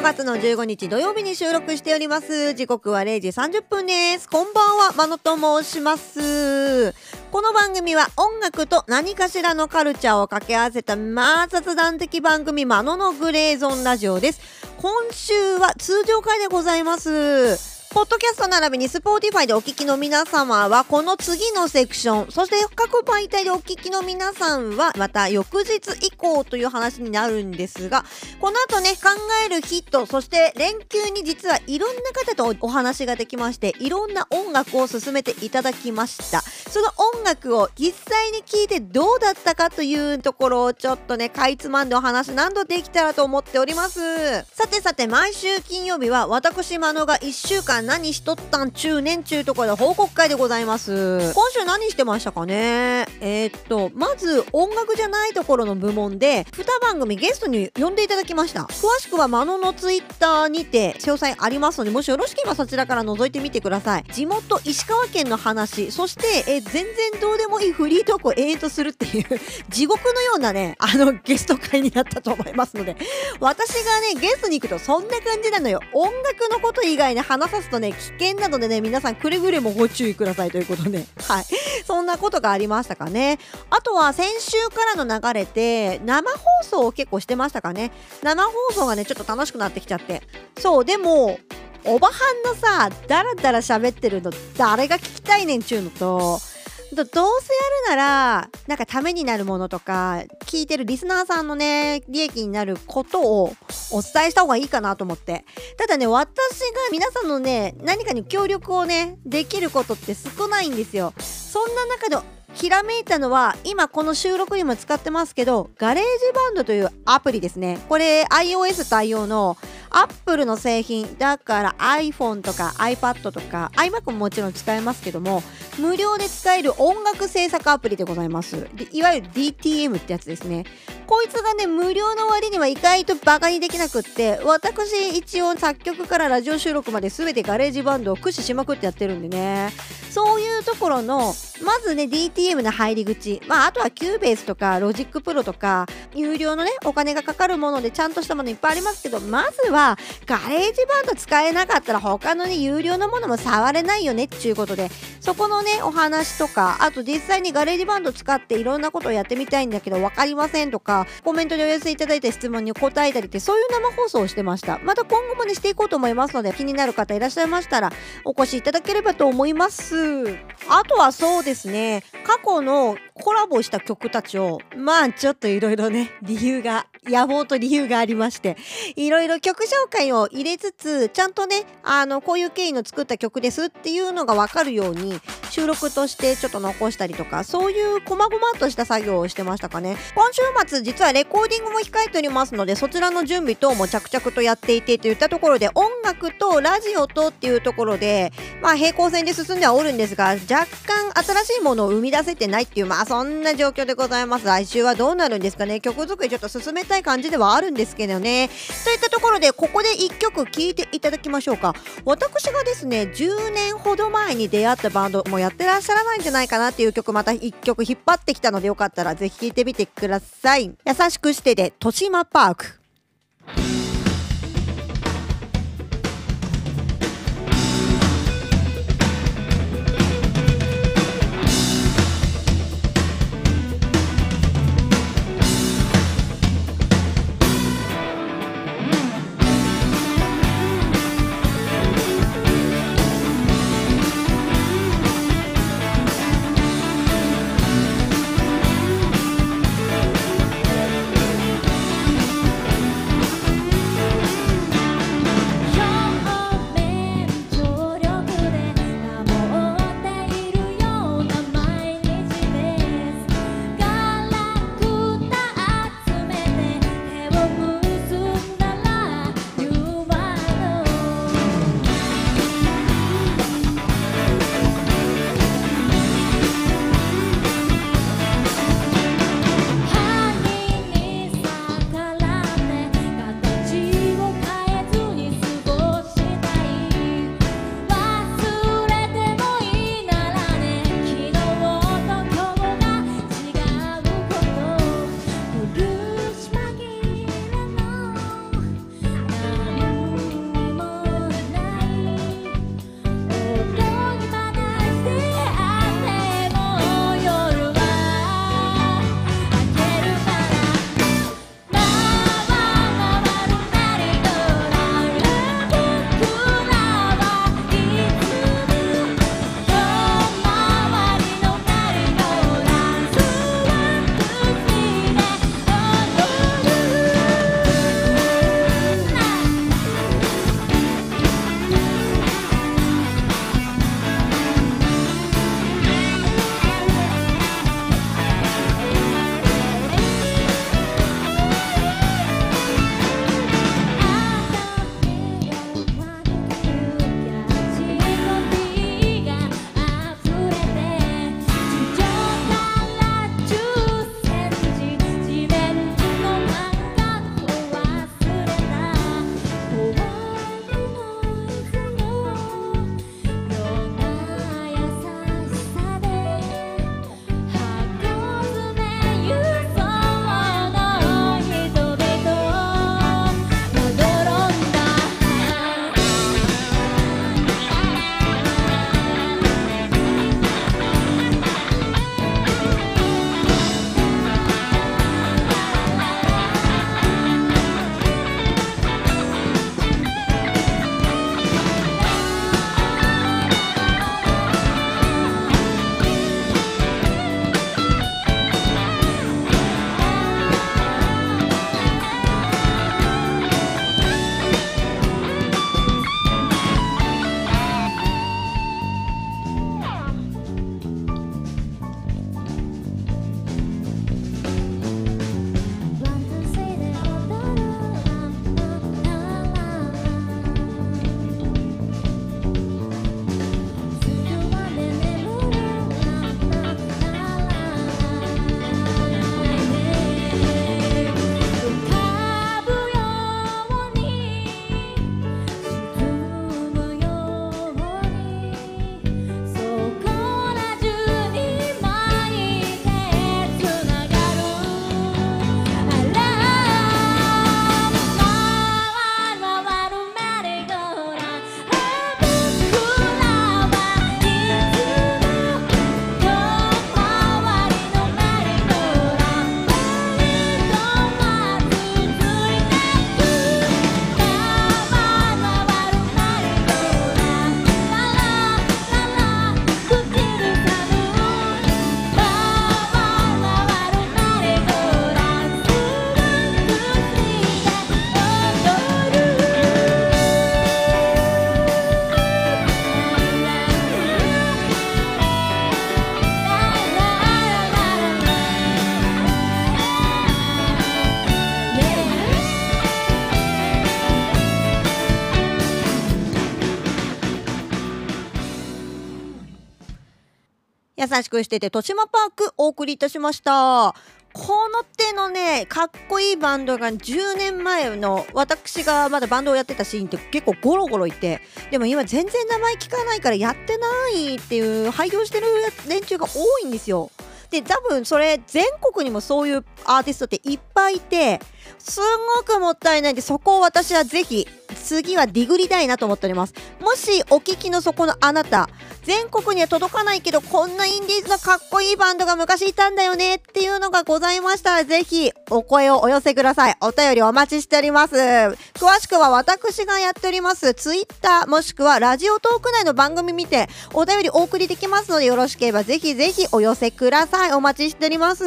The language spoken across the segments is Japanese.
5月の15日土曜日に収録しております。時刻は0時30分です。こんばんはまのと申します。この番組は音楽と何かしらのカルチャーを掛け合わせたまあ雑談的番組まののグレーゾーンラジオです。今週は通常回でございます。ポッドキャスト並びに Spotify でお聞きの皆様は、この次のセクション、そして各媒体でお聞きの皆さんは、また翌日以降という話になるんですが、この後ね、考えるヒット、そして連休に実はいろんな方とお話ができまして、いろんな音楽を進めていただきました。その音楽を実際に聞いてどうだったかというところをちょっとね、かいつまんでお話何度できたらと思っております。さてさて、毎週金曜日は私、まのが1週間何しとったん？中年中ところで報告会でございます。今週何してましたかね？えー、っとまず音楽じゃないところの部門で2番組ゲストに呼んでいただきました。詳しくはマノのツイッターにて詳細ありますのでもしよろしければそちらから覗いてみてください。地元石川県の話そしてえ全然どうでもいいフリートークを延々とするっていう 地獄のようなねあのゲスト会になったと思いますので。私がねゲストに行くとそんな感じなのよ。音楽のこと以外に話さすとね危険なのでね皆さんくれぐれもご注意くださいということで。はい。そんなことがありましたかね。あとは先週からの流れで生放送を結構してましたかね。生放送がねちょっと楽しくなってきちゃって。そうでもおばはんのさダラダラ喋ってるの誰が聞きたいねんちゅうのとどうせやるならなんかためになるものとか聞いてるリスナーさんのね利益になることをお伝えした方がいいかなと思って。ただね私が皆さんのね何かに協力をねできることって少ないんですよ。そんな中でひらめいたのは今この収録にも使ってますけどガレージバンドというアプリですね。これ iOS 対応のアップルの製品だから iPhone とか iPad とか iMac ももちろん使えますけども無料で使える音楽制作アプリでございます。いわゆる DTM ってやつですね。こいつがね無料の割には意外とバカにできなくって私一応作曲からラジオ収録まで全てガレージバンドを駆使しまくってやってるんでね。そういうところのまずね DTM の入り口。まああとはキューベースとかロジックプロとか有料のねお金がかかるものでちゃんとしたものいっぱいありますけどまずはガレージバンド使えなかったら他のね有料のものも触れないよねっていうことでそこのねお話とかあと実際にガレージバンド使っていろんなことをやってみたいんだけど分かりませんとかコメントでお寄せいただいた質問に答えたりってそういう生放送をしてました。また今後もねしていこうと思いますので気になる方いらっしゃいましたらお越しいただければと思います。あとはそうですね過去のコラボした曲たちをまあちょっといろいろね理由が野望と理由がありましていろいろ曲紹介を入れつつちゃんとねあのこういう経緯の作った曲ですっていうのが分かるように収録としてちょっと残したりとかそういう細々とした作業をしてましたかね。今週末実はレコーディングも控えておりますのでそちらの準備等も着々とやっていてといったところで音楽とラジオとっていうところでまあ平行線で進んではおるんですが若干新しいものを生み出せてないっていうまあそんな状況でございます。来週はどうなるんですかね。曲作りちょっと進めたい感じではあるんですけどねといったところでここで1曲聴いてい。ただきましょうか私がですね10年ほど前に出会ったバンドもやってらっしゃらない。んじゃない。かなってい。う曲また1曲引っ張ってきたのでよかったらぜひ聴いてみてください。優しくしてで豊島パークしくしてて豊島パークお送りいたしました。この手のねかっこいいバンドが10年前の私がまだバンドをやってたシーンって結構ゴロゴロいてでも今全然名前聞かないからやってないっていう廃業してる連中が多いんですよ。で多分それ全国にもそういうアーティストっていっぱいいてすごくもったいないんでそこを私はぜひ次はディグりたいなと思っております。もしお聞きのそこのあなた全国には届かないけどこんなインディーズのかっこいいバンドが昔いたんだよねっていうのがございましたらぜひお声をお寄せください。お便りお待ちしております。詳しくは私がやっております。ツイッターもしくはラジオトーク内の番組見てお便りお送りできますのでよろしければぜひぜひお寄せください。お待ちしております。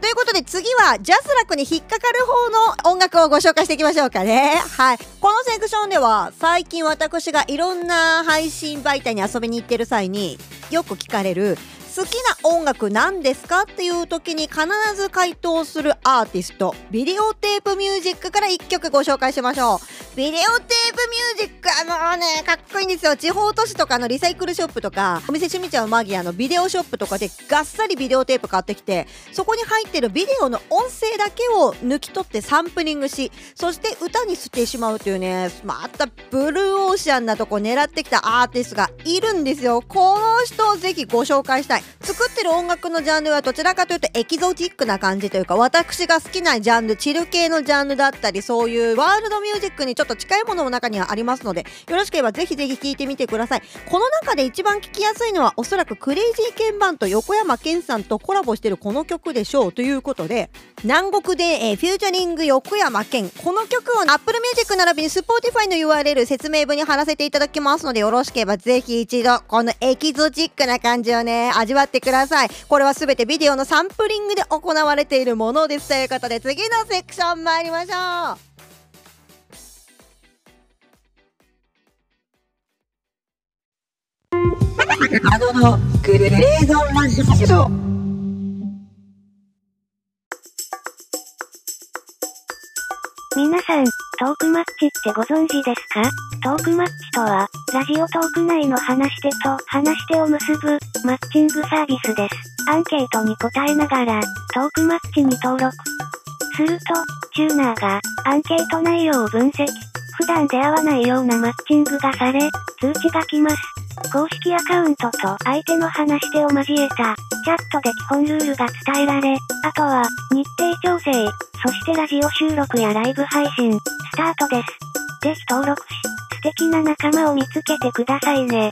ということで次はジャスラックに引っかかる方の音楽をご紹介していきましょうかね。はい。このセクションでは最近私がいろんな配信媒体に遊びに行ってる際によく聞かれる好きな音楽何ですか？っていう時に必ず回答するアーティスト。ビデオテープミュージックから1曲ご紹介しましょう。ビデオテープミュージックはもうねかっこいいんですよ地方都市とかのリサイクルショップとかお店趣味ちゃうマギアのビデオショップとかでがっさりビデオテープ買ってきてそこに入ってるビデオの音声だけを抜き取ってサンプリングしそして歌にしてしまうというねまたブルーオーシャンなとこ狙ってきたアーティストがいるんですよ。この人をぜひご紹介したい。作ってる音楽のジャンルはどちらかというとエキゾチックな感じというか私が好きなジャンルチル系のジャンルだったりそういうワールドミュージックにちょっと近いものの中にはありますのでよろしければぜひぜひ聴いてみてください。この中で一番聴きやすいのはおそらくクレイジーケンバンと横山健さんとコラボしてるこの曲でしょうということで南国で、えー、フューチャリング横山健。この曲を Apple Music 並びに Spotify の URL 説明文に貼らせていただきますのでよろしければぜひ一度このエキゾチックな感じをね味わってください。これは全てビデオのサンプリングで行われているものです。ということで次のセクション参りましょう。あののグレーゾンラジオ皆さん、トークマッチってご存知ですか？トークマッチとは、ラジオトーク内の話し手と話し手を結ぶ、マッチングサービスです。アンケートに答えながら、トークマッチに登録。すると、チューナーが、アンケート内容を分析。普段出会わないようなマッチングがされ、通知が来ます。公式アカウントと相手の話し手を交えた、チャットで基本ルールが伝えられ、あとは、日程調整、そしてラジオ収録やライブ配信、スタートです。ぜひ登録し、素敵な仲間を見つけてくださいね。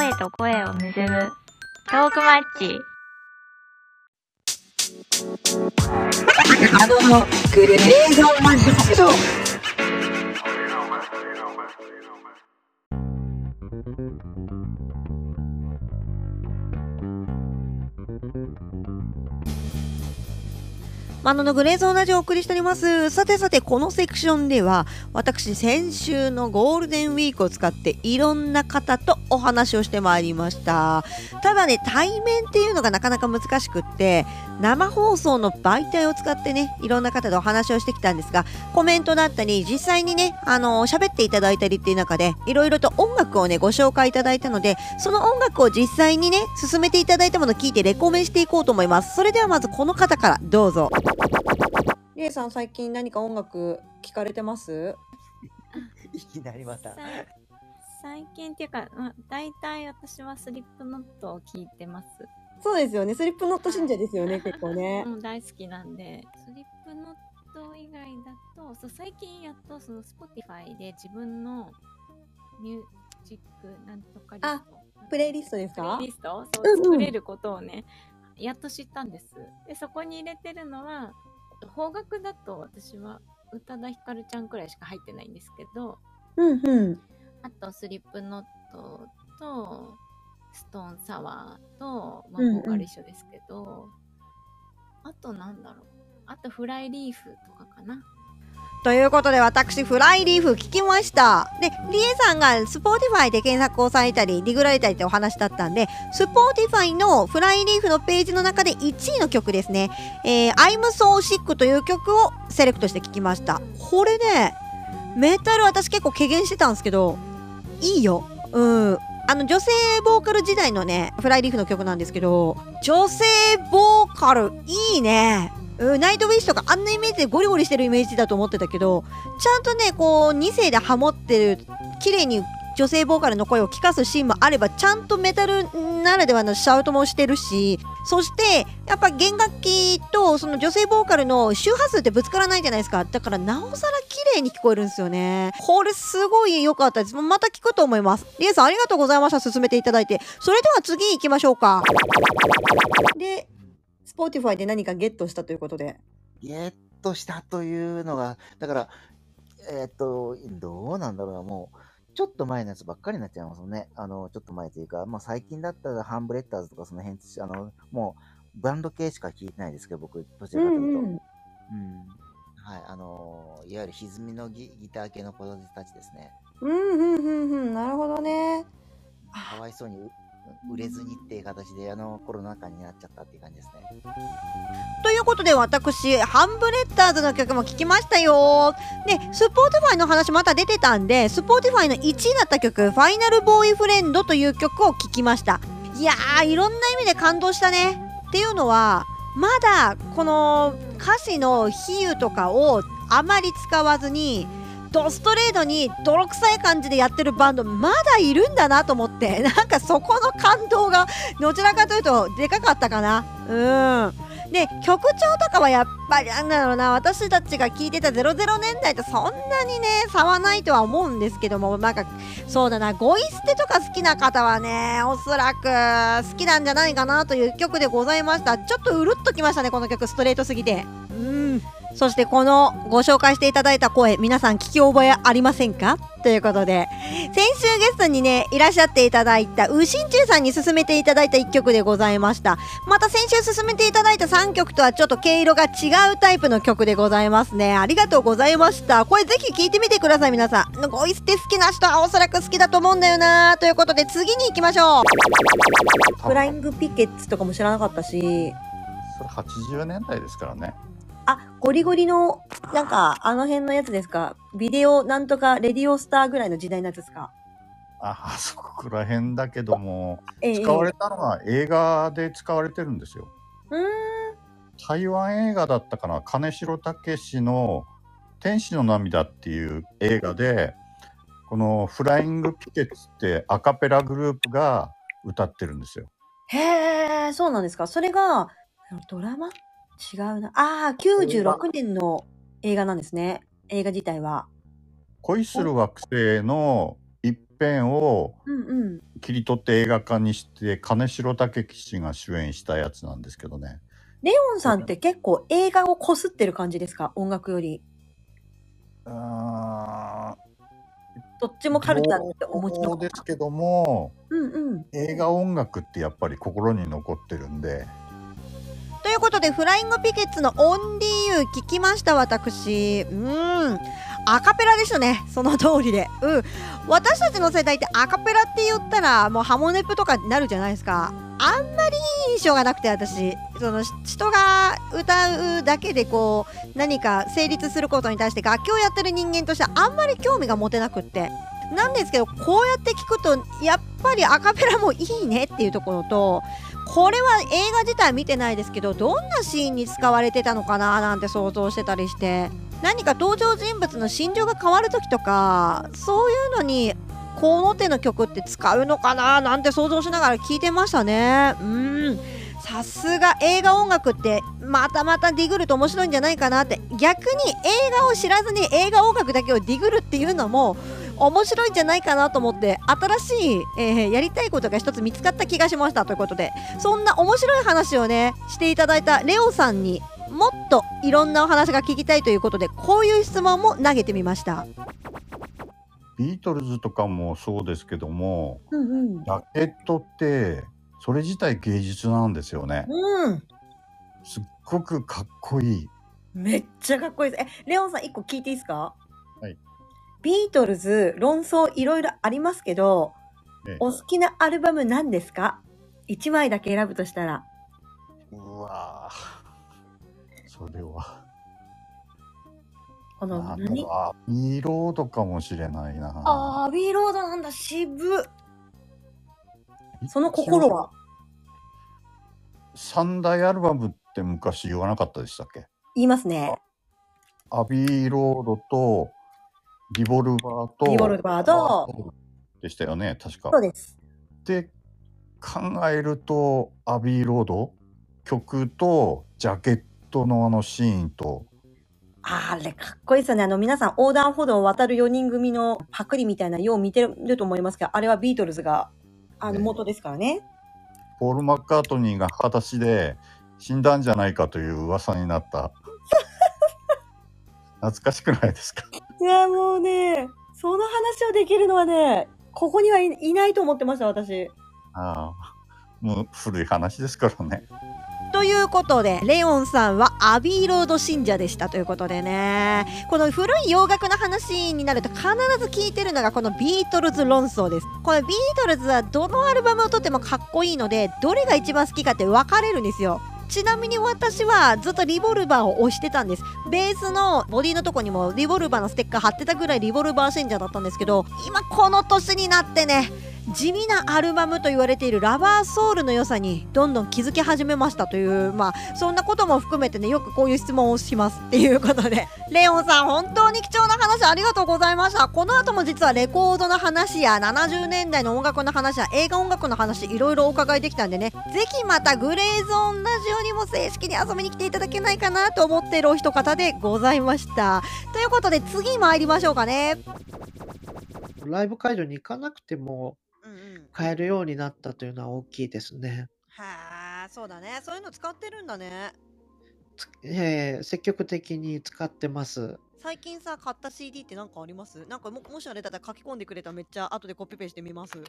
声と声を結ぶトークマッチあののグレーゾンラジオマノのグレーゾーンラジオをお送りしております。さてさて、このセクションでは、私、先週のゴールデンウィークを使って、いろんな方とお話をしてまいりました。ただね、対面っていうのがなかなか難しくって、生放送の媒体を使ってね、いろんな方とお話をしてきたんですが、コメントだったり、実際にね、あの喋っていただいたりっていう中で、いろいろと音楽をね、ご紹介いただいたので、その音楽を実際にね、進めていただいたものを聞いてレコメンしていこうと思います。それではまずこの方からどうぞ。りえさん最近何か音楽聞かれてます？いきなりまた。さ最近っていうか、まあ、大体私はスリップノットを聞いてます。そうですよね。スリップノット信者ですよね結構ね。もう大好きなんで、スリップノット以外だと、そう最近やっとその Spotify で自分のミュージックなんとかリスト。プレイリストですか？プレイリスト？そうんうん。う作れることをね、やっと知ったんです。で、そこに入れてるのは、邦楽だと私は宇多田ヒカルちゃんくらいしか入ってないんですけど、うんうん。あとスリップノットと、ストーンサワーと、まあ、うんうん。ボーカル一緒ですけど、あとなんだろう。あとフライリーフとかかな。ということで私フライリーフ聞きました。でリエさんが Spotify で検索をされたりディグられたりってお話だったんで Spotify のフライリーフのページの中で1位の曲ですね「えー、I'm So Sick」という曲をセレクトして聞きました。これねメタル私結構軽減してたんですけどいいよ。うんあの女性ボーカル時代のねフライリーフの曲なんですけど女性ボーカルいいね。ナイトウィッシュとかあんなイメージでゴリゴリしてるイメージだと思ってたけどちゃんとねこう2世でハモってる綺麗に女性ボーカルの声を聞かすシーンもあればちゃんとメタルならではのシャウトもしてるしそしてやっぱ弦楽器とその女性ボーカルの周波数ってぶつからないじゃないですか。だからなおさら綺麗に聞こえるんですよね。これすごい良かったです。また聞くと思います。リエさんありがとうございました。進めていただいて。それでは次行きましょうか。で Spotify で何かゲットしたということで。ゲットしたというのが、だから、えーっと、どうなんだろうな、もう、ちょっと前のやつばっかりになっちゃいますね。あの、ちょっと前というか、まあ最近だったらハンブレッダーズとかその辺、あの、もう、バンド系しか聞いてないですけど、僕、どちらかというと。うん。はい、あのいわゆる歪みのギギター系の子たちですね。うんうんうんうんなるほどねかわいそうにう売れずにっていう形で、あの、コロナ禍になっちゃったっていう感じですね。ということで私ハンブレッダーズの曲も聴きましたよ。でスポーティファイの話また出てたんでスポーティファイの1位だった曲「ファイナルボーイフレンド」という曲を聴きました。いやーいろんな意味で感動したね。っていうのはまだこの歌詞の比喩とかをあまり使わずにドストレートに泥臭い感じでやってるバンドまだいるんだなと思って。なんかそこの感動がどちらかというとでかかったかな。うん。で曲調とかはやっぱりなんだろうな。私たちが聴いてた00年代とそんなにね差はないとは思うんですけども。なんかそうだな。ゴイステとか好きな方はねおそらく好きなんじゃないかなという曲でございました。ちょっとうるっときましたねこの曲。ストレートすぎて。うん。そしてこのご紹介していただいた声皆さん聞き覚えありませんか？ということで先週ゲストにねいらっしゃっていただいたウシンチュウさんに勧めていただいた1曲でございました。また先週勧めていただいた3曲とはちょっと毛色が違うタイプの曲でございますね。ありがとうございました。これぜひ聴いてみてください皆さん。ゴイステ好きな人はおそらく好きだと思うんだよな。ということで次に行きましょう。フライングピケッツとかも知らなかったし。それ80年代ですからね。あ、ゴリゴリの、なんか、あの辺のやつですか？ビデオ、なんとか、レディオスターぐらいの時代のやつですか？ああそこら辺だけども、ええ使われたのは映画で使われてるんですよ。うーん。台湾映画だったかな？金城武史の「天使の涙」っていう映画でこのフライングピケッツってアカペラグループが歌ってるんですよ。へえ、そうなんですか？それが、ドラマ？違うな。ああ、96年の映画なんですね。映画自体は。恋する惑星の一編を。切り取って映画化にして金城武史が主演したやつなんですけどね。レオンさんって結構映画をこすってる感じですか？音楽より。あどっちもカルチャーってお持ちの。ですけどもうんうん。映画音楽ってやっぱり心に残ってるんでということで、フライングピケッツのオンリーユー聞きました、私。うん。アカペラでしたね。その通りで。うん。私たちの世代ってアカペラって言ったら、もうハモネプとかになるじゃないですか。あんまりいい印象がなくて、私。その、人が歌うだけでこう、何か成立することに対して楽器をやってる人間としてはあんまり興味が持てなくって。なんですけど、こうやって聞くと、やっぱりアカペラもいいねっていうところと、これは映画自体見てないですけどどんなシーンに使われてたのかななんて想像してたりして。何か登場人物の心情が変わる時とかそういうのにこの手の曲って使うのかななんて想像しながら聞いてましたね。うん。さすが映画音楽ってまたまたディグると面白いんじゃないかなって。逆に映画を知らずに映画音楽だけをディグるっていうのも面白いんじゃないかなと思って新しい、えーやりたいことが一つ見つかった気がしましたということでそんな面白い話をねしていただいたレオさんにもっといろんなお話が聞きたいということでこういう質問も投げてみました。ビートルズとかもそうですけどもうんうんジャケットってそれ自体芸術なんですよね。うん、すっごくかっこいい。めっちゃかっこいいです。え、レオンさん一個聞いていいですか？はい。ビートルズ論争いろいろありますけど、ええお好きなアルバム何ですか？一枚だけ選ぶとしたら。うわぁそれは。このなんだ何？ろうあ、ミーロードかもしれないな。あー、ビーロードなんだ、渋っ。その心は？三大アルバムって昔言わなかったでしたっけ？言いますね。アビーロードと、リボルバーと、リボルバーと、でしたよね、確か。そうです。で、考えると、アビーロード曲と、ジャケットのあのシーンと、あれ、かっこいいですよね。あの、皆さん横断歩道を渡る4人組のパクリみたいなよう見てると思いますけど、あれはビートルズが、あの、ね元ですからね。ポール・マッカートニーが裸足で死んだんじゃないかという噂になった。懐かしくないですか？いや、もうね、その話をできるのはね、ここにはい、いないと思ってました、私。ああ、もう古い話ですからね。ということでレオンさんはアビーロード信者でしたということでねこの古い洋楽の話になると必ず聞いてるのがこのビートルズ論争ですこのビートルズはどのアルバムをとってもかっこいいのでどれが一番好きかって分かれるんですよちなみに私はずっとリボルバーを押してたんです。ベースのボディのとこにもリボルバーのステッカー貼ってたぐらいリボルバー信者だったんですけど今この年になってね地味なアルバムと言われているラバーソウルの良さにどんどん気づき始めましたというまあそんなことも含めてねよくこういう質問をしますっていうことで。レオンさん本当に貴重な話ありがとうございました。この後も実はレコードの話や70年代の音楽の話や映画音楽の話いろいろお伺いできたんでね。ぜひまたグレーゾーンラジオにも正式に遊びに来ていただけないかなと思っているお一方でございました。ということで次参りましょうかね。ライブ会場に行かなくても買えるようになったというのは大きいですね。はあそうだね。そういうの使ってるんだね。つえー積極的に使ってます。最近さ買った CD って何かあります？なんかももしあれだったら書き込んでくれたらめっちゃ後でコピペしてみます？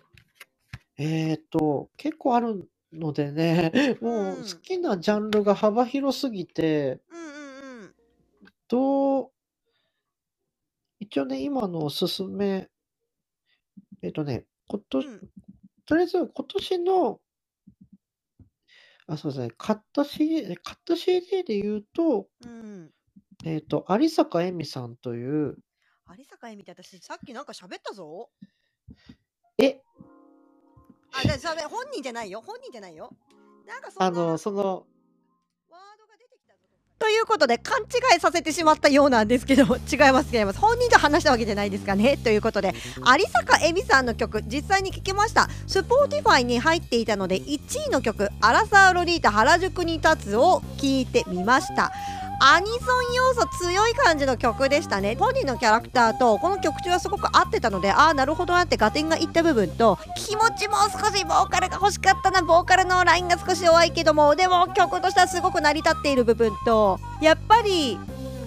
えっ、と、結構あるのでね、もううん好きなジャンルが幅広すぎて、うんうんうん。どう、一応ね、今のおすすめ、えっ、とね、こと、うんとりあえず今年の、あ、そうですね、買った CD、買った CD で言うと、うん。えっ、と、有坂恵美さんという、有坂恵美って私さっきなんか喋ったぞ。え、あじゃあそれ本人じゃないよ。本人じゃないよ。なんかそんなあの、その、ということで勘違いさせてしまったようなんですけど 違います違います。本人と話したわけじゃないですかね。ということで有坂恵美さんの曲実際に聴きました。スポーティファイに入っていたので1位の曲「アラサー・ロリータ原宿に立つ」を聴いてみました。アニソン要素強い感じの曲でしたね。本人のキャラクターとこの曲調はすごく合ってたのでああなるほどなって合点がいった部分と気持ちもう少しボーカルが欲しかったなボーカルのラインが少し弱いけどもでも曲としてはすごく成り立っている部分とやっぱり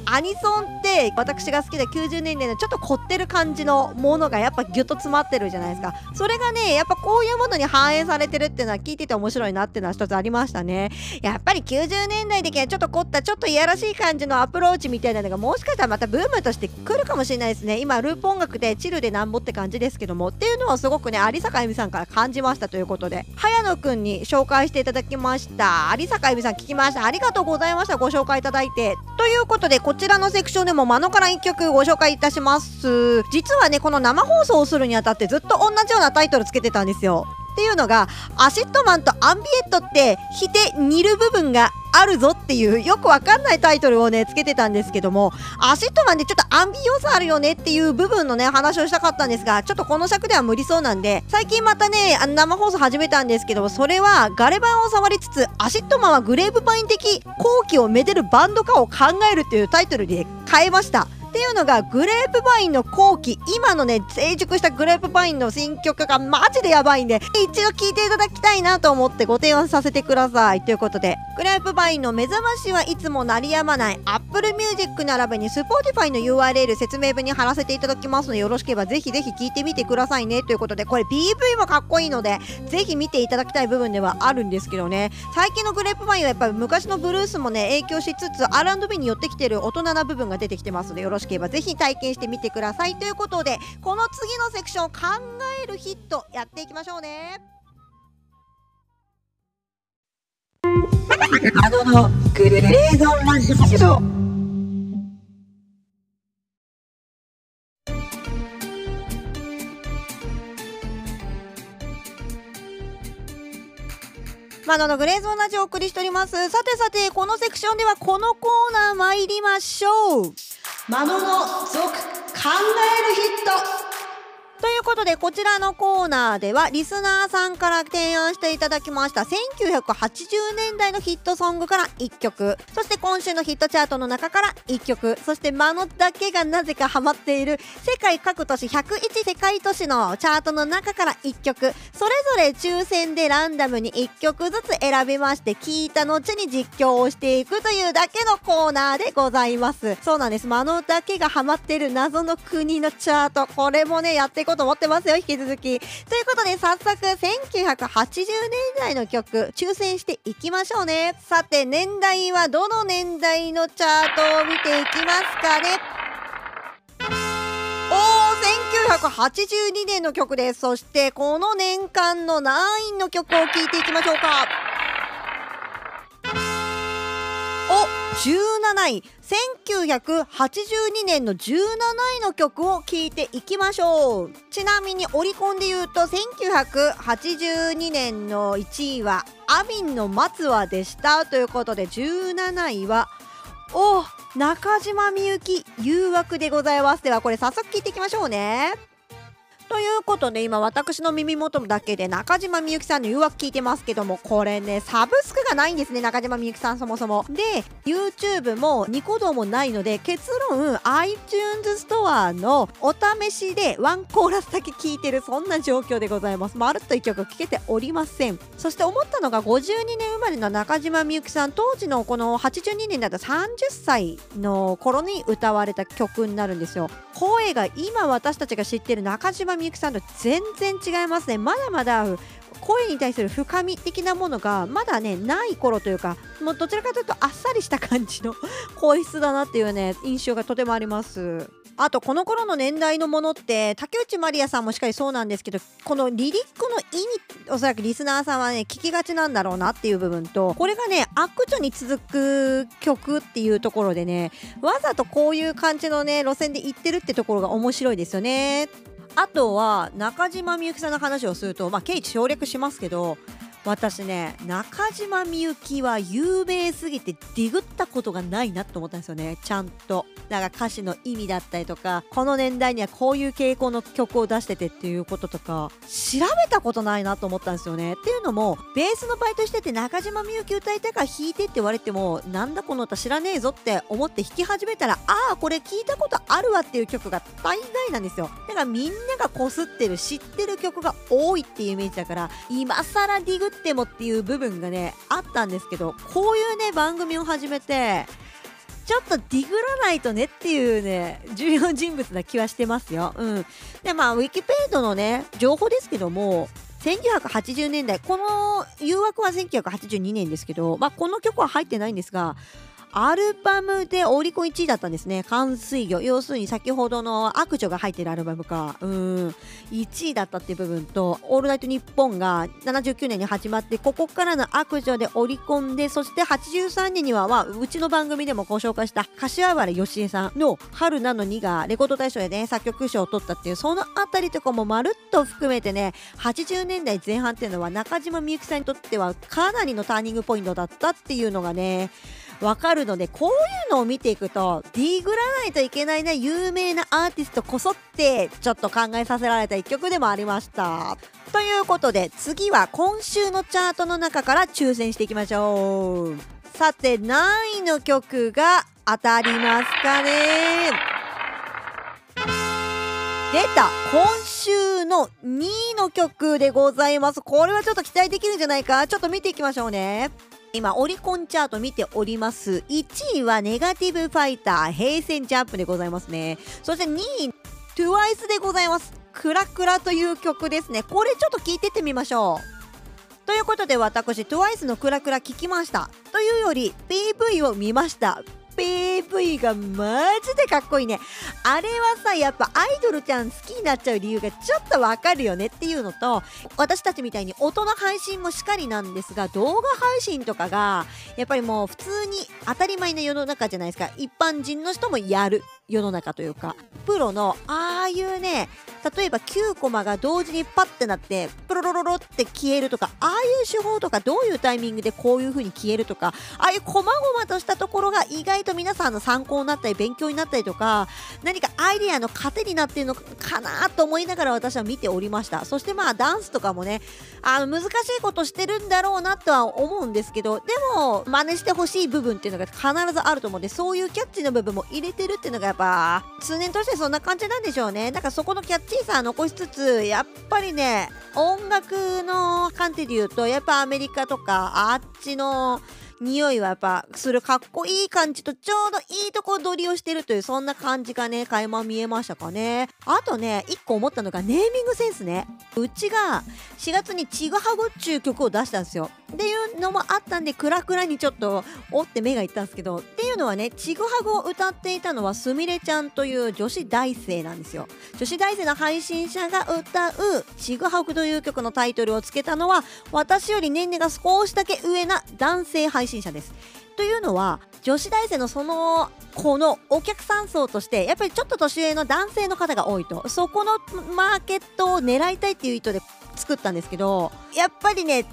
アニソンって私が好きで90年代のちょっと凝ってる感じのものがやっぱギュッと詰まってるじゃないですか。それがねやっぱこういうものに反映されてるっていうのは聞いてて面白いなっていうのは一つありましたね。やっぱり90年代的にはちょっと凝ったちょっといやらしい感じのアプローチみたいなのがもしかしたらまたブームとして来るかもしれないですね。今ループ音楽でチルでなんぼって感じですけどもっていうのはすごくね有坂恵美さんから感じましたということで。早野くんに紹介していただきました。有坂恵美さん聞きました。ありがとうございました。ご紹介いただいて。ということでこちらのセクションでもマノから1曲ご紹介いたします。実はねこの生放送をするにあたってずっと同じようなタイトルつけてたんですよ。っていうのがアシットマンとアンビエットってひて似る部分があるぞっていうよくわかんないタイトルをねつけてたんですけどもアシットマンでちょっとアンビ要素あるよねっていう部分のね話をしたかったんですがちょっとこの尺では無理そうなんで最近またねあの生放送始めたんですけどそれはガレ版を触りつつアシットマンはグレープパイン的後期をめでるバンド化を考えるっていうタイトルで変えました。っていうのがグレープバインの後期。今のね成熟したグレープバインの新曲がマジでやばいんで一度聴いていただきたいなと思ってご提案させてください。ということでグレープバインの目覚ましはいつも鳴りやまない Apple Music 並びに Spotify の URL 説明文に貼らせていただきますのでよろしければぜひぜひ聴いてみてくださいね。ということでこれ PV もかっこいいのでぜひ見ていただきたい部分ではあるんですけどね。最近のグレープバインはやっぱり昔のブルースもね影響しつつ R&B に寄ってきてる大人な部分が出てきてますのでよろしければぜひ体験してみてくださいということでこの次のセクション考えるヒットやっていきましょうねあののグレーゾンラジオ。マノのグレーゾーンラジオをお送りしておりますさてさてこのセクションではこのコーナー参りましょう魔物族考えるヒット。ということでこちらのコーナーではリスナーさんから提案していただきました1980年代のヒットソングから1曲そして今週のヒットチャートの中から1曲そしてマノだけがなぜかハマっている世界各都市101世界都市のチャートの中から1曲それぞれ抽選でランダムに1曲ずつ選びまして聞いた後に実況をしていくというだけのコーナーでございます。そうなんです。マノだけがハマっている謎の国のチャートこれもねやってこうと思ってますよ引き続き。ということで早速1980年代の曲抽選していきましょうね。さて年代はどの年代のチャートを見ていきますかね。おー1982年の曲です。そしてこの年間の何位の曲を聴いていきましょうか。お17位。1982年の17位の曲を聴いていきましょう。ちなみにオリコンで言うと1982年の1位はアビンの松はでしたということで17位はお中島みゆき誘惑でございます。ではこれ早速聴いていきましょうね。ということで今私の耳元だけで中島みゆきさんの誘惑聞いてますけどもこれねサブスクがないんですね中島みゆきさんそもそも。で YouTube もニコ動もないので結論 iTunes ストアのお試しでワンコーラスだけ聞いてるそんな状況でございます。まるっと1曲聞けておりません。そして思ったのが52年生まれの中島みゆきさん当時のこの82年だった30歳の頃に歌われた曲になるんですよ。声が今私たちが知ってる中島みゆきさんと全然違いますね。まだまだ声に対する深み的なものがまだねない頃というかもうどちらかというとあっさりした感じの 声質だなっていうね印象がとてもあります。あとこの頃の年代のものって竹内まりやさんもしっかりそうなんですけどこのリリックの意味おそらくリスナーさんはね聞きがちなんだろうなっていう部分とこれがね悪女に続く曲っていうところでねわざとこういう感じのね路線で行ってるってところが面白いですよね。あとは中島みゆきさんの話をするとまあケイチ省略しますけど私ね中島みゆきは有名すぎてディグったことがないなと思ったんですよね。ちゃんと。だから歌詞の意味だったりとかこの年代にはこういう傾向の曲を出しててっていうこととか調べたことないなと思ったんですよね。っていうのもベースのバイトしてて中島みゆき歌いたいから弾いてって言われてもなんだこの歌知らねえぞって思って弾き始めたらああこれ聞いたことあるわっていう曲が大概なんですよ。だからみんながこすってる知ってる曲が多いっていうイメージだから今更ディグってもっていう部分がねあったんですけどこういうね番組を始めてちょっとディグらないとねっていうね重要人物な気はしてますよ。うん、でまあウィキペイドのね情報ですけども1980年代この誘惑は1982年ですけど、まあ、この曲は入ってないんですがアルバムでオリコン1位だったんですね。淡水魚。要するに先ほどの悪女が入ってるアルバムか。うん。1位だったっていう部分と、オールナイトニッポンが79年に始まって、ここからの悪女でオリコンで、そして83年には、まあ、うちの番組でもご紹介した柏原芳恵さんの春なのにがレコード大賞でね、作曲賞を取ったっていう、そのあたりとかもまるっと含めてね、80年代前半っていうのは中島みゆきさんにとってはかなりのターニングポイントだったっていうのがね、わかるのでこういうのを見ていくとディグらないといけないな有名なアーティストこそってちょっと考えさせられた一曲でもありました。ということで次は今週のチャートの中から抽選していきましょう。さて何位の曲が当たりますかね？出た今週の2位の曲でございます。これはちょっと期待できるんじゃないか？ちょっと見ていきましょうね。今オリコンチャート見ております。1位はネガティブファイター平成ジャンプでございますね。そして2位 TWICE でございます。クラクラという曲ですね。これちょっと聞いてってみましょう。ということで私 TWICE のクラクラ聞きました。というより PV を見ました。PV がマジでかっこいいね。あれはさやっぱアイドルちゃん好きになっちゃう理由がちょっとわかるよねっていうのと私たちみたいに音の配信もしっかりなんですが動画配信とかがやっぱりもう普通に当たり前の世の中じゃないですか。一般人の人もやる。世の中というかプロのああいうね例えば9コマが同時にパッてなってプロロロロって消えるとかああいう手法とかどういうタイミングでこういう風に消えるとかああいう細々としたところが意外と皆さんの参考になったり勉強になったりとか何かアイデアの糧になっているのかなと思いながら私は見ておりました。そしてまあダンスとかもねあの難しいことしてるんだろうなとは思うんですけどでも真似してほしい部分っていうのが必ずあると思うんでそういうキャッチーな部分も入れてるっていうのがば通年としてそんな感じなんでしょうね。なんかそこのキャッチーさ残しつつやっぱりね音楽の観点で言うとやっぱアメリカとかあっちの匂いはやっぱするかっこいい感じとちょうどいいとこ取りをしてるというそんな感じがね。垣間見えましたかね。あとね一個思ったのがネーミングセンスね。うちが4月にちぐはぐっちゅう曲を出したんですよ。っていうのもあったんでクラクラにちょっと折って目がいったんですけどっていうのはねちぐはぐを歌っていたのはすみれちゃんという女子大生なんですよ。女子大生の配信者が歌うちぐはぐという曲のタイトルをつけたのは私より年齢が少しだけ上な男性配信者です。というのは女子大生のその子のお客さん層としてやっぱりちょっと年上の男性の方が多いと。そこのマーケットを狙いたいっていう意図で作ったんですけどやっぱりね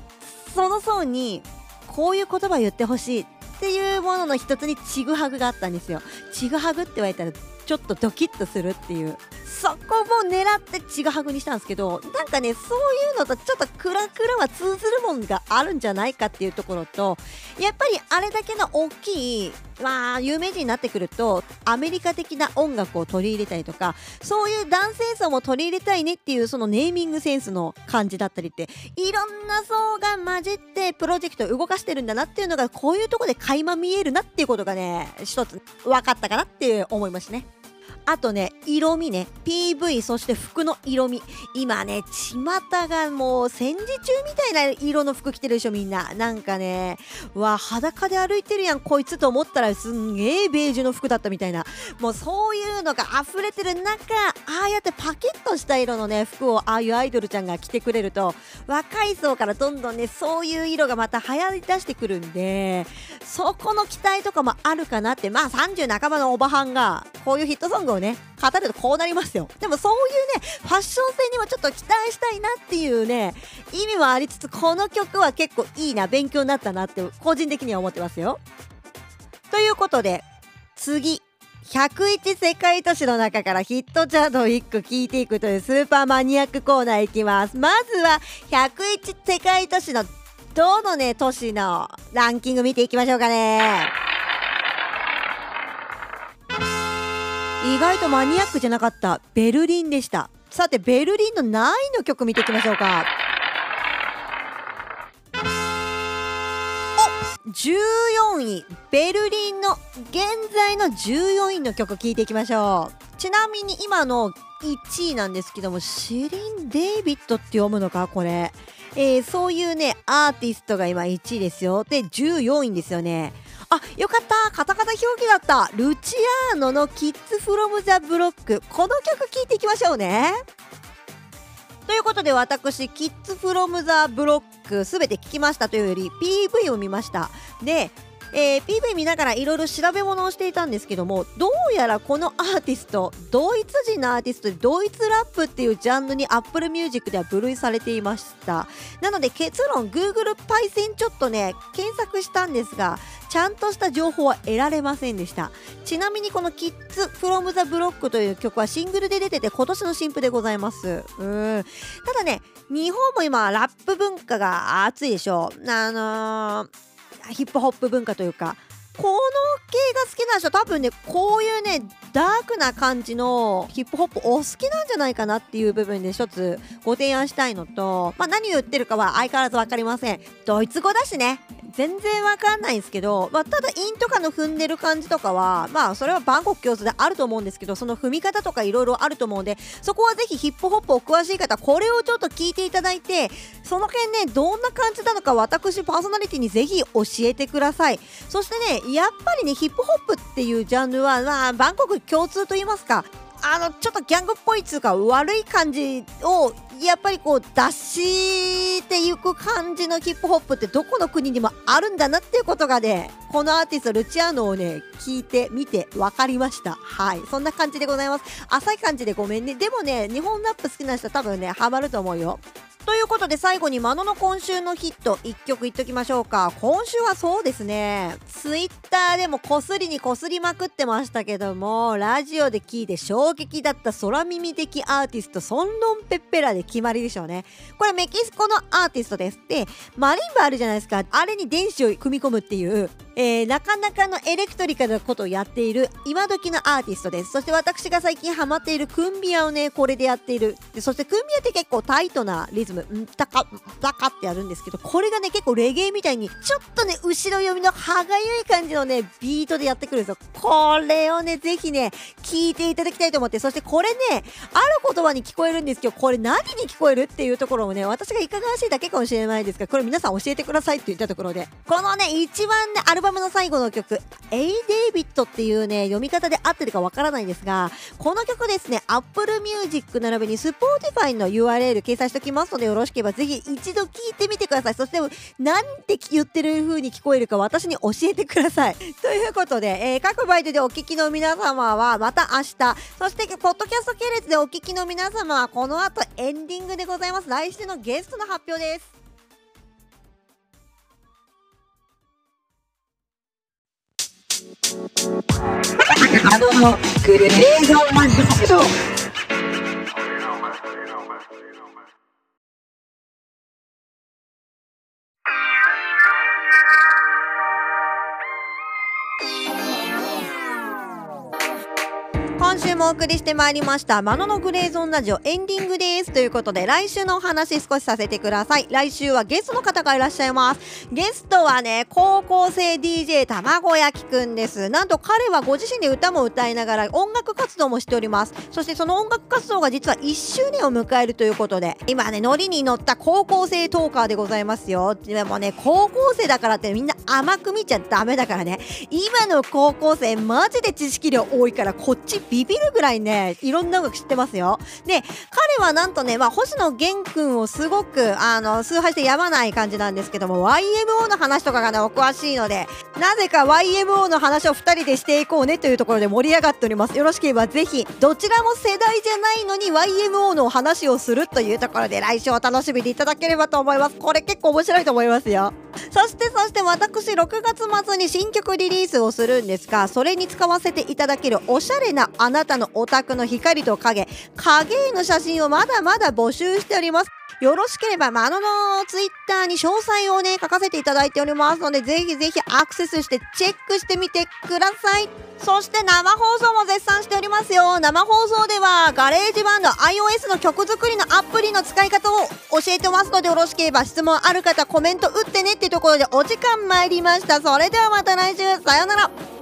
その層にこういう言葉言ってほしいっていうものの一つにちぐはぐがあったんですよ。ちぐはぐって言われたらちょっとドキッとするっていうそこも狙ってちぐはぐにしたんですけどなんかねそういうのとちょっとクラクラは通ずるもんがあるんじゃないかっていうところとやっぱりあれだけの大きいまあ有名人になってくるとアメリカ的な音楽を取り入れたりとかそういう男性層も取り入れたいねっていうそのネーミングセンスの感じだったりっていろんな層が混じってプロジェクトを動かしてるんだなっていうのがこういうとこで垣間見えるなっていうことがね一つ分かったかなって思いましたね。あとね、色味ね。PV、そして服の色味。今ね、巷がもう戦時中みたいな色の服着てるでしょ、みんな。なんかね、わ、裸で歩いてるやん、こいつと思ったらすんげえベージュの服だったみたいな。もうそういうのが溢れてる中、ああやってパキッとした色のね、服をああいうアイドルちゃんが着てくれると、若い層からどんどんね、そういう色がまた流行り出してくるんで、そこの期待とかもあるかなって、まあ30半ばのおばはんが、こういうヒットソングをね、語るとこうなりますよ。でもそういうね、ファッション性にもちょっと期待したいなっていうね、意味もありつつ、この曲は結構いいな、勉強になったなって、個人的には思ってますよ。ということで、次。101世界都市の中からヒットチャートを1個聞いていくというスーパーマニアックコーナーいきます。まずは101世界都市のどのね、都市のランキング見ていきましょうかね。意外とマニアックじゃなかったベルリンでした。さてベルリンの何位の曲見ていきましょうか。お14位。ベルリンの現在の14位の曲聴いていきましょう。ちなみに今の1位なんですけどもシリン・デイビッドって読むのかこれ、えー、そういうねアーティストが今1位ですよ。で14位ですよね。あよかった。カタカナ表記だった。ルチアーノのキッズフロムザブロック。この曲聴いていきましょうね。ということで私キッズフロムザブロックすべて聞きましたというより PV を見ました。でえー、PV 見ながらいろいろ調べ物をしていたんですけどもどうやらこのアーティストドイツ人のアーティストでドイツラップっていうジャンルに Apple Music では分類されていました。なので結論 Google パイセンちょっとね検索したんですがちゃんとした情報は得られませんでした。ちなみにこの Kids from the Block という曲はシングルで出てて今年の新譜でございます。うん。ただね日本も今ラップ文化が熱いでしょ。あのーヒップホップ文化というかこの系が好きな人多分ねこういうねダークな感じのヒップホップお好きなんじゃないかなっていう部分で一つご提案したいのと、まあ、何を言ってるかは相変わらず分かりません。ドイツ語だしね。全然わかんないんですけど、まあ、ただ韻とかの踏んでる感じとかはまあそれは万国共通であると思うんですけどその踏み方とかいろいろあると思うんでそこはぜひヒップホップお詳しい方これをちょっと聞いていただいてその辺ねどんな感じなのか私パーソナリティにぜひ教えてください。そしてねやっぱりねヒップホップっていうジャンルはまあ万国共通と言いますか。あのちょっとギャングっぽいっつうか悪い感じをやっぱりこう出していく感じのヒップホップってどこの国にもあるんだなっていうことがねこのアーティストルチアーノをね聞いてみて分かりました。はい。そんな感じでございます。浅い感じでごめんね。でもね日本ラップ好きな人多分ねハマると思うよ。ということで最後にマノの今週のヒット1曲言っときましょうか。今週はそうですね。ツイッターでもこすりにこすりまくってましたけどもラジオで聞いて衝撃だった空耳的アーティストソンロンペッペラで決まりでしょうね。これメキシコのアーティストです。でマリンバあるじゃないですか。あれに電子を組み込むっていうえー、なかなかのエレクトリカルなことをやっている今時のアーティストです。そして私が最近ハマっているクンビアをねこれでやっている。でそしてクンビアって結構タイトなリズムんたかたかってやるんですけどこれがね結構レゲエみたいにちょっとね後ろ読みの歯がゆい感じのねビートでやってくるんですよこれをねぜひね聞いていただきたいと思って。そしてこれねある言葉に聞こえるんですけどこれ何に聞こえるっていうところをね私がいかがわしいだけかもしれないですがこれ皆さん教えてくださいって言ったところで。このね一番ねアルバムの最後の曲「エイ・デイビッド」っていうね読み方で合ってるかわからないんですがこの曲ですね Apple Music 並びに Spotify の URL 掲載しておきますのでよろしければぜひ一度聞いてみてください。そして何て言ってる風に聞こえるか私に教えてください。ということで、えー、各バイトでお聞きの皆様はまた明日そしてポッドキャスト系列でお聞きの皆様はこの後エンディングでございます。来週のゲストの発表です。あのグレーゾーンマジック Thank you. 今週もお送りしてまいりました「マノのグレーゾーンラジオ」エンディングです。ということで来週のお話少しさせてください。来週はゲストの方がいらっしゃいます。ゲストはね高校生 DJ 卵焼きくんです。なんと彼はご自身で歌も歌いながら音楽活動もしております。そしてその音楽活動が実は1周年を迎えるということで今ねノリに乗った高校生トーカーでございますよ。でもね高校生だからってみんな甘く見ちゃダメだからね。今の高校生マジで知識量多いからこっちビビるぐらいねいろんな音楽知ってますよ。で彼はなんとね、まあ、星野源君をすごくあの崇拝してやまない感じなんですけども YMO の話とかがねお詳しいのでなぜか YMO の話を2人でしていこうねというところで盛り上がっております。よろしければぜひどちらも世代じゃないのに YMO の話をするというところで来週お楽しみにいただければと思います。これ結構面白いと思いますよ。そしてそして私6月末に新曲リリースをするんですがそれに使わせていただけるおしゃれなあなたのお宅の光と影影絵の写真をまだまだ募集しておりますよろしければ、まあ、あのツイッターに詳細をね、書かせていただいておりますので、ぜひぜひアクセスしてチェックしてみてください。そして生放送も絶賛しておりますよ。生放送では、ガレージバンド iOS の曲作りのアプリの使い方を教えてますので、よろしければ質問ある方コメント打ってねっていうところでお時間参りました。それではまた来週、さようなら。